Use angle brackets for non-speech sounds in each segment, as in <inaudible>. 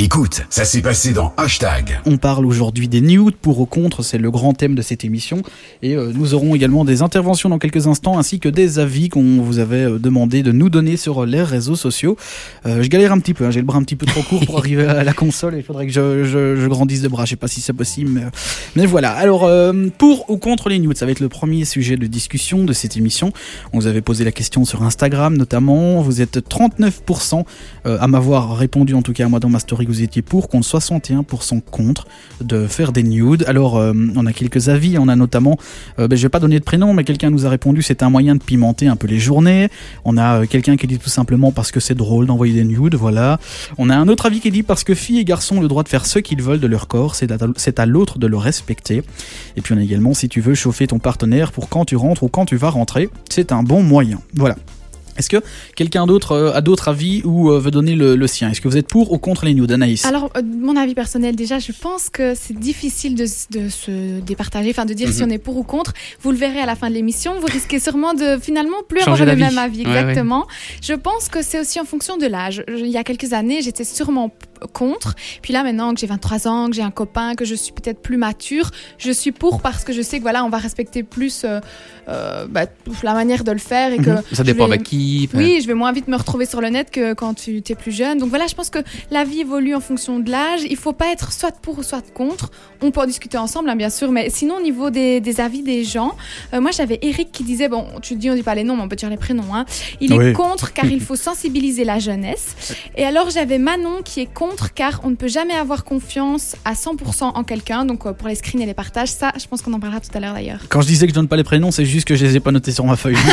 Écoute, ça s'est passé dans Hashtag. On parle aujourd'hui des nudes pour ou contre, c'est le grand thème de cette émission. Et euh, nous aurons également des interventions dans quelques instants ainsi que des avis qu'on vous avait euh, demandé de nous donner sur les réseaux sociaux. Euh, je galère un petit peu, hein, j'ai le bras un petit peu trop court pour <laughs> arriver à la console et il faudrait que je, je, je, grandisse de bras. Je sais pas si c'est possible, mais, mais, voilà. Alors, euh, pour ou contre les nudes, ça va être le premier sujet de discussion de cette émission. On vous avait posé la question sur Instagram notamment. Vous êtes 39% à m'avoir répondu, en tout cas à moi dans ma story vous étiez pour, contre 61% contre de faire des nudes. Alors, euh, on a quelques avis. On a notamment, euh, ben, je vais pas donner de prénom, mais quelqu'un nous a répondu c'est un moyen de pimenter un peu les journées. On a euh, quelqu'un qui dit tout simplement parce que c'est drôle d'envoyer des nudes, voilà. On a un autre avis qui dit parce que filles et garçons ont le droit de faire ce qu'ils veulent de leur corps, c'est à, à l'autre de le respecter. Et puis on a également si tu veux chauffer ton partenaire pour quand tu rentres ou quand tu vas rentrer, c'est un bon moyen. Voilà. Est-ce que quelqu'un d'autre euh, a d'autres avis ou euh, veut donner le, le sien? Est-ce que vous êtes pour ou contre les nudes, Anaïs? Alors, euh, mon avis personnel, déjà, je pense que c'est difficile de, de, se départager, enfin de dire mm -hmm. si on est pour ou contre. Vous le verrez à la fin de l'émission, vous risquez sûrement de finalement plus Changer avoir le même avis. Ouais, Exactement. Je pense que c'est aussi en fonction de l'âge. Il y a quelques années, j'étais sûrement contre. Puis là, maintenant que j'ai 23 ans, que j'ai un copain, que je suis peut-être plus mature, je suis pour parce que je sais que voilà, on va respecter plus euh, euh, bah, la manière de le faire et que Mhm. Ça dépend vais- avec qui. oui, je vais moins vite me retrouver sur le net que quand tu es plus jeune. Donc voilà, je pense que la vie évolue en fonction de l'âge. Il faut pas être soit pour ou soit contre. On peut en discuter ensemble, hein, bien sûr, mais sinon au niveau des, des avis des gens, euh, moi j'avais Eric qui disait bon, tu dis on dit pas les noms, mais on peut dire les prénoms. Hein. Il Oui. est contre car il faut sensibiliser la jeunesse. Et alors j'avais Manon qui est contre car on ne peut jamais avoir confiance à 100% en quelqu'un. Donc euh, pour les screens et les partages, ça, je pense qu'on en parlera tout à l'heure d'ailleurs. Quand je disais que je donne pas les prénoms, c'est juste que je les ai pas notés sur ma feuille. <laughs>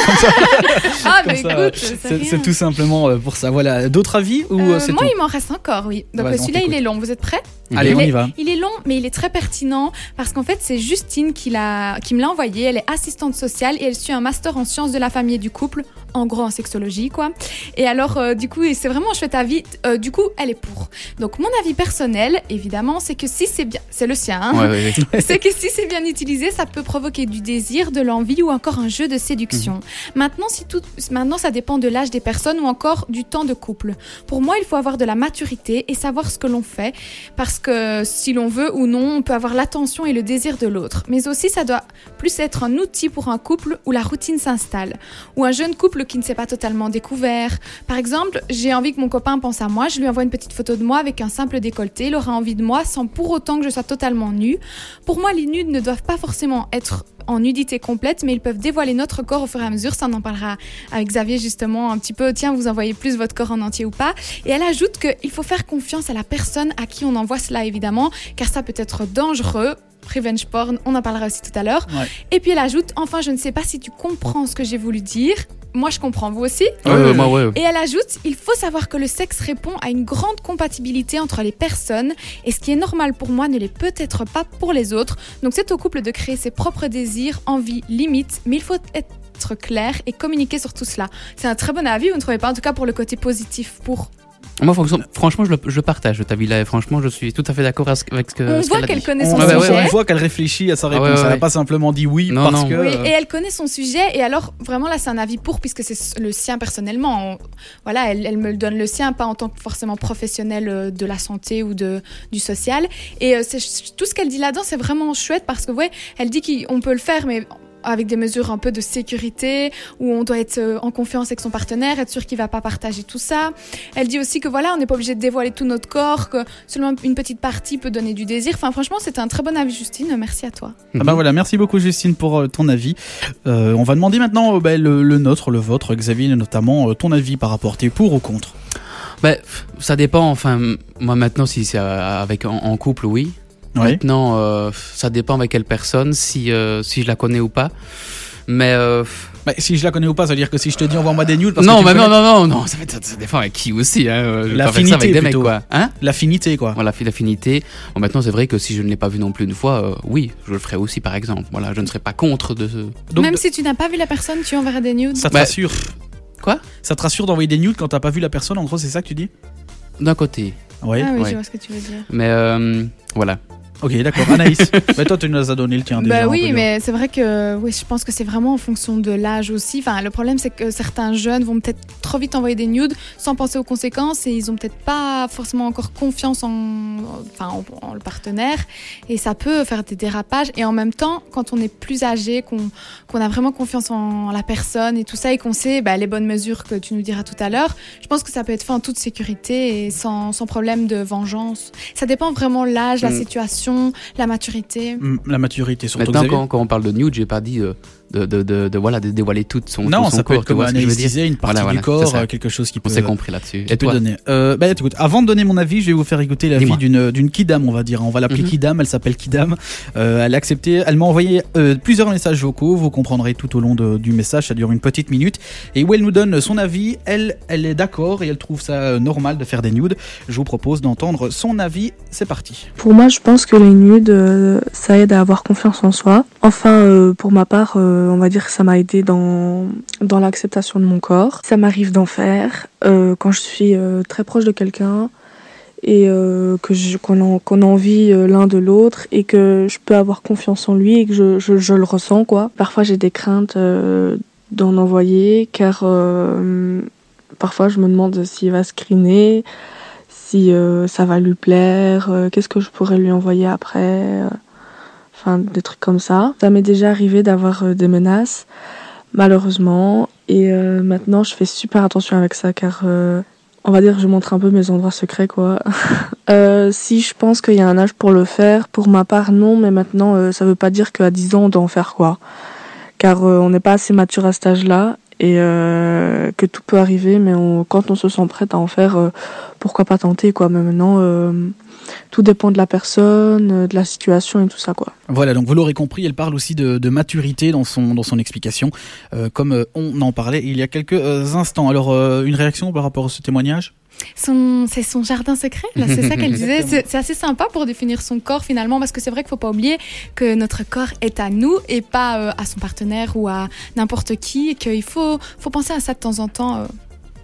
Ah, mais ça, écoute, c'est- tout simplement euh, pour ça. Voilà. D'autres avis ou Euh, moi, tout il m'en reste encore, oui. Donc celui-là, il est long. Vous êtes prêts? Allez, il on est, y va. Il est long, mais il est très pertinent parce qu'en fait, c'est Justine qui, l'a, qui me l'a envoyé. Elle est assistante sociale et elle suit un master en sciences de la famille et du couple, en gros en sexologie, quoi. Et alors, euh, du coup, c'est vraiment un chouette avis. Euh, du coup, elle est pour. Donc, mon avis personnel, évidemment, c'est que si c'est bien, c'est le sien. hein. ouais, <laughs> c'est que si c'est bien utilisé, ça peut provoquer du désir, de l'envie ou encore un jeu de séduction. Maintenant, si tout, maintenant, ça dépend de l'âge des personnes ou encore du temps de couple. Pour moi, il faut avoir de la maturité et savoir ce que l'on fait, parce que si l'on veut ou non, on peut avoir l'attention et le désir de l'autre. Mais aussi, ça doit plus être un outil pour un couple où la routine s'installe, ou un jeune couple qui ne s'est pas totalement découvert. Par exemple, j'ai envie que mon copain pense à moi, je lui envoie une petite photo de moi avec un simple décolleté, il aura envie de moi sans pour autant que je sois totalement nue. Pour moi, les nudes ne doivent pas forcément être en nudité complète, mais ils peuvent dévoiler notre corps au fur et à mesure. Ça, on en parlera avec Xavier justement un petit peu. Tiens, vous envoyez plus votre corps en entier ou pas. Et elle ajoute qu'il faut faire confiance à la personne à qui on envoie cela, évidemment, car ça peut être dangereux. Revenge porn, on en parlera aussi tout à l'heure. Ouais. Et puis elle ajoute, enfin, je ne sais pas si tu comprends ce que j'ai voulu dire. Moi, je comprends, vous aussi Ouais, ouais, et elle ajoute, il faut savoir que le sexe répond à une grande compatibilité entre les personnes et ce qui est normal pour moi ne l'est peut-être pas pour les autres. Donc c'est au couple de créer ses propres désirs, envies, limites, mais il faut être clair et communiquer sur tout cela. C'est un très bon avis, vous ne trouvez pas En tout cas pour le côté positif pour. Moi, franchement, je le, je le partage, ta vie là. et Franchement, je suis tout à fait d'accord avec ce que. On ce voit qu'elle connaît On, son Ouais, ouais, sujet. on voit qu'elle réfléchit à sa Ah réponse. ouais, ouais, Elle n'a pas simplement dit oui Non, parce non. que. Oui, euh, et elle connaît son sujet. Et alors, vraiment, là, c'est un avis pour, puisque c'est le sien personnellement. On- voilà, elle, elle me le donne le sien, pas en tant que forcément professionnelle euh, de la santé ou de, du social. Et euh, c'est- tout ce qu'elle dit là-dedans, c'est vraiment chouette parce que, ouais, elle dit qu'on peut le faire, mais avec des mesures un peu de sécurité, où on doit être euh, en confiance avec son partenaire, être sûr qu'il va pas partager tout ça. Elle dit aussi que voilà, on n'est pas obligé de dévoiler tout notre corps, que seulement une petite partie peut donner du désir. Enfin, franchement, c'était un très bon avis, Justine. Merci à toi. Ah bah voilà, merci beaucoup Justine pour euh, ton avis. Euh, on va demander maintenant bah, le, le nôtre, le vôtre, Xavier, notamment ton avis par rapport. T'es pour ou contre? Bah, ça dépend. Enfin, moi maintenant, si c'est avec en, en couple, oui. Maintenant, euh, ça dépend avec quelle personne, si euh, si je la connais ou pas. Mais euh, Bah, si je la connais ou pas, ça veut dire que si je te dis envoie-moi des nudes, parce non, que tu mais non, non, non, non, ça, fait- ça, ça dépend avec qui aussi. Hein. L'affinité, avec des mecs, plutôt. quoi. Hein l'affinité quoi. Voilà, l'affinité. Bon, maintenant, c'est vrai que si je ne l'ai pas vu non plus une fois, euh, oui, je le ferai aussi, par exemple. Voilà, je ne serai pas contre de ce. Donc, Même si tu n'as pas vu la personne, tu enverras des nudes. ça te Bah, rassure. Quoi Ça te rassure d'envoyer des nudes quand t'as pas vu la personne, en gros, c'est ça que tu dis? D'un côté. Ouais. Ah oui, Ouais. je vois ce que tu veux dire. Mais euh, voilà. Ok, d'accord. Anaïs, mais <laughs> toi, tu nous as donné le tien déjà. Bah on peut oui, mais c'est vrai que oui, je pense que c'est vraiment en fonction de l'âge aussi. Enfin, le problème, c'est que certains jeunes vont peut-être trop vite envoyer des nudes sans penser aux conséquences et ils ont peut-être pas forcément encore confiance en, enfin, en, en le partenaire et ça peut faire des dérapages. Et en même temps, quand on est plus âgé, qu'on qu'on a vraiment confiance en la personne et tout ça et qu'on sait bah, les bonnes mesures que tu nous diras tout à l'heure, je pense que ça peut être fait en toute sécurité et sans, sans problème de vengeance. Ça dépend vraiment l'âge, la Mm. La maturité. Mm, La maturité, surtout. Maintenant, quand, quand on parle de nude, j'ai pas dit euh, de, de, de, de, voilà, de dévoiler tout son, Non, tout son ça peut corps. être tu comme disait, une partie Voilà, du voilà, corps, euh, quelque chose qui peut. On s'est compris là-dessus. Et peut toi donner. Euh, bah, écoute, avant de donner mon avis, je vais vous faire écouter l'avis d'une d'une Kidam, on va dire. On va l'appeler Mhm. Kidam. Elle s'appelle Kidam. Euh, elle a accepté. Elle m'a envoyé euh, plusieurs messages vocaux. Vous comprendrez tout au long de- du message. Ça dure une petite minute. Et où elle nous donne son avis. Elle, elle est d'accord et elle trouve ça normal de faire des nudes. Je vous propose d'entendre son avis. C'est parti. Pour moi, je pense que les nudes, euh, ça aide à avoir confiance en soi. Enfin, euh, pour ma part, euh, on va dire que ça m'a aidé dans, dans l'acceptation de mon corps. Ça m'arrive d'en faire euh, quand je suis euh, très proche de quelqu'un et que je- qu'on qu'on a envie l'un de l'autre et que je peux avoir confiance en lui et que je, je, je le ressens quoi. Parfois j'ai des craintes d'en envoyer car parfois je me demande s'il va screener, si ça va lui plaire, qu'est-ce que je pourrais lui envoyer après, des trucs comme ça. Ça m'est déjà arrivé d'avoir euh, des menaces, malheureusement, et euh, maintenant je fais super attention avec ça car euh, on va dire je montre un peu mes endroits secrets quoi. <laughs> Si je pense qu'il y a un âge pour le faire, pour ma part non, mais maintenant ça veut pas dire qu'à 10 ans on doit en faire quoi. Car on n'est pas assez mature à cet âge-là et euh, que tout peut arriver, mais on- quand on se sent prête à en faire, euh, pourquoi pas tenter quoi. Mais maintenant, euh, tout dépend de la personne, euh, de la situation et tout ça quoi. Voilà, donc vous l'aurez compris, elle parle aussi de, de maturité dans son, dans son explication, euh, comme euh, on en parlait il y a quelques instants. Alors, une réaction par rapport à ce témoignage? C'est son jardin secret, là, c'est ça qu'elle <laughs> disait. C'est, assez sympa pour définir son corps finalement, parce que c'est vrai qu'il faut pas oublier que notre corps est à nous et pas euh, à son partenaire ou à n'importe qui, et qu'il faut, faut penser à ça de temps en temps. euh.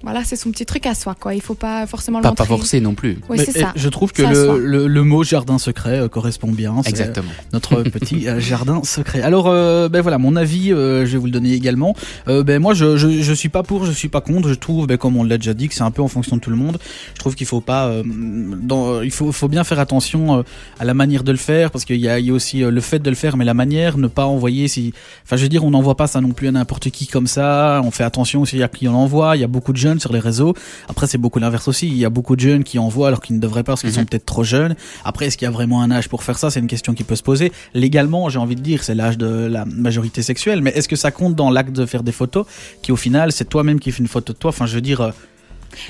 Voilà, c'est son petit truc à soi, quoi. Il faut pas forcément le Pas, pas forcé non plus. Oui, c'est euh, ça. Je trouve que le, le, le mot jardin secret euh, correspond bien. C'est Exactement. notre <laughs> petit euh, jardin secret. Alors, euh, ben voilà, mon avis, euh, je vais vous le donner également. Euh, ben moi, je, je, je suis pas pour, je suis pas contre. Je trouve, ben, comme on l'a déjà dit, que c'est un peu en fonction de tout le monde. Je trouve qu'il faut pas, euh, dans, il faut, faut bien faire attention euh, à la manière de le faire, parce qu'il y a, il y a aussi euh, le fait de le faire, mais la manière, ne pas envoyer. Si, enfin, je veux dire, on n'envoie pas ça non plus à n'importe qui comme ça. On fait attention aussi à qui on envoie. Il y a beaucoup de jeunes sur les réseaux. Après, c'est beaucoup l'inverse aussi. Il y a beaucoup de jeunes qui envoient alors qu'ils ne devraient pas parce qu'ils Mhm. sont peut-être trop jeunes. Après, est-ce qu'il y a vraiment un âge pour faire ça? C'est une question qui peut se poser. Légalement, j'ai envie de dire, c'est l'âge de la majorité sexuelle. Mais est-ce que ça compte dans l'acte de faire des photos qui, au final, c'est toi-même qui fais une photo de toi? Enfin, je veux dire, euh,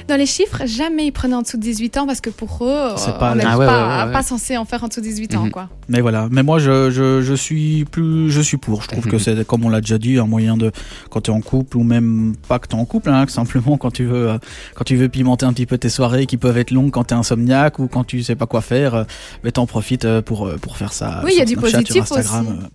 Dans les chiffres, jamais ils prenaient en dessous de 18 ans parce que pour eux, C'est euh, pas on n'est Ah ouais, pas, ouais, ouais, ouais. pas censé en faire en dessous de 18 ans, Mhm. quoi. mais voilà. Mais moi, je, je, je suis plus, je suis pour. Je trouve que Mhm. c'est, comme on l'a déjà dit, un moyen de, quand tu es en couple ou même pas que tu es en couple, hein, que simplement quand tu veux, euh, quand tu veux pimenter un petit peu tes soirées qui peuvent être longues quand tu es insomniaque ou quand tu sais pas quoi faire, euh, ben t'en profites pour, pour faire ça. Oui, il y a du positif Instagram, aussi.